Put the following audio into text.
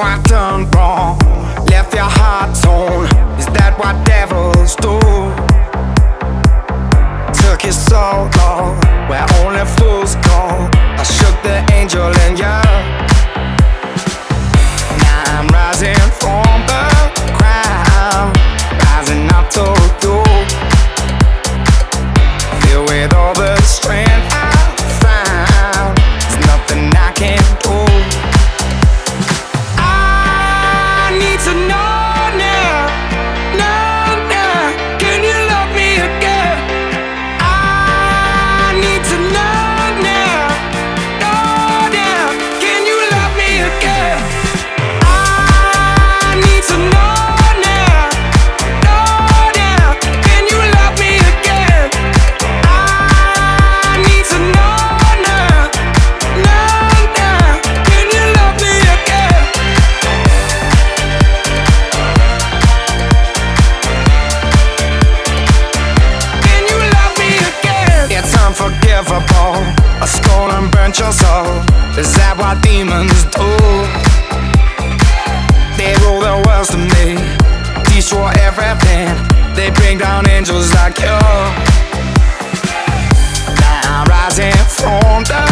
I done wrong? Left your heart torn. Is that what devils do? Took you so long, where only fools go. I shook the angel in you. Stole your soul. Is that what demons do? They rule the world to me, destroy everything. They bring down angels like you. Now I'm rising from the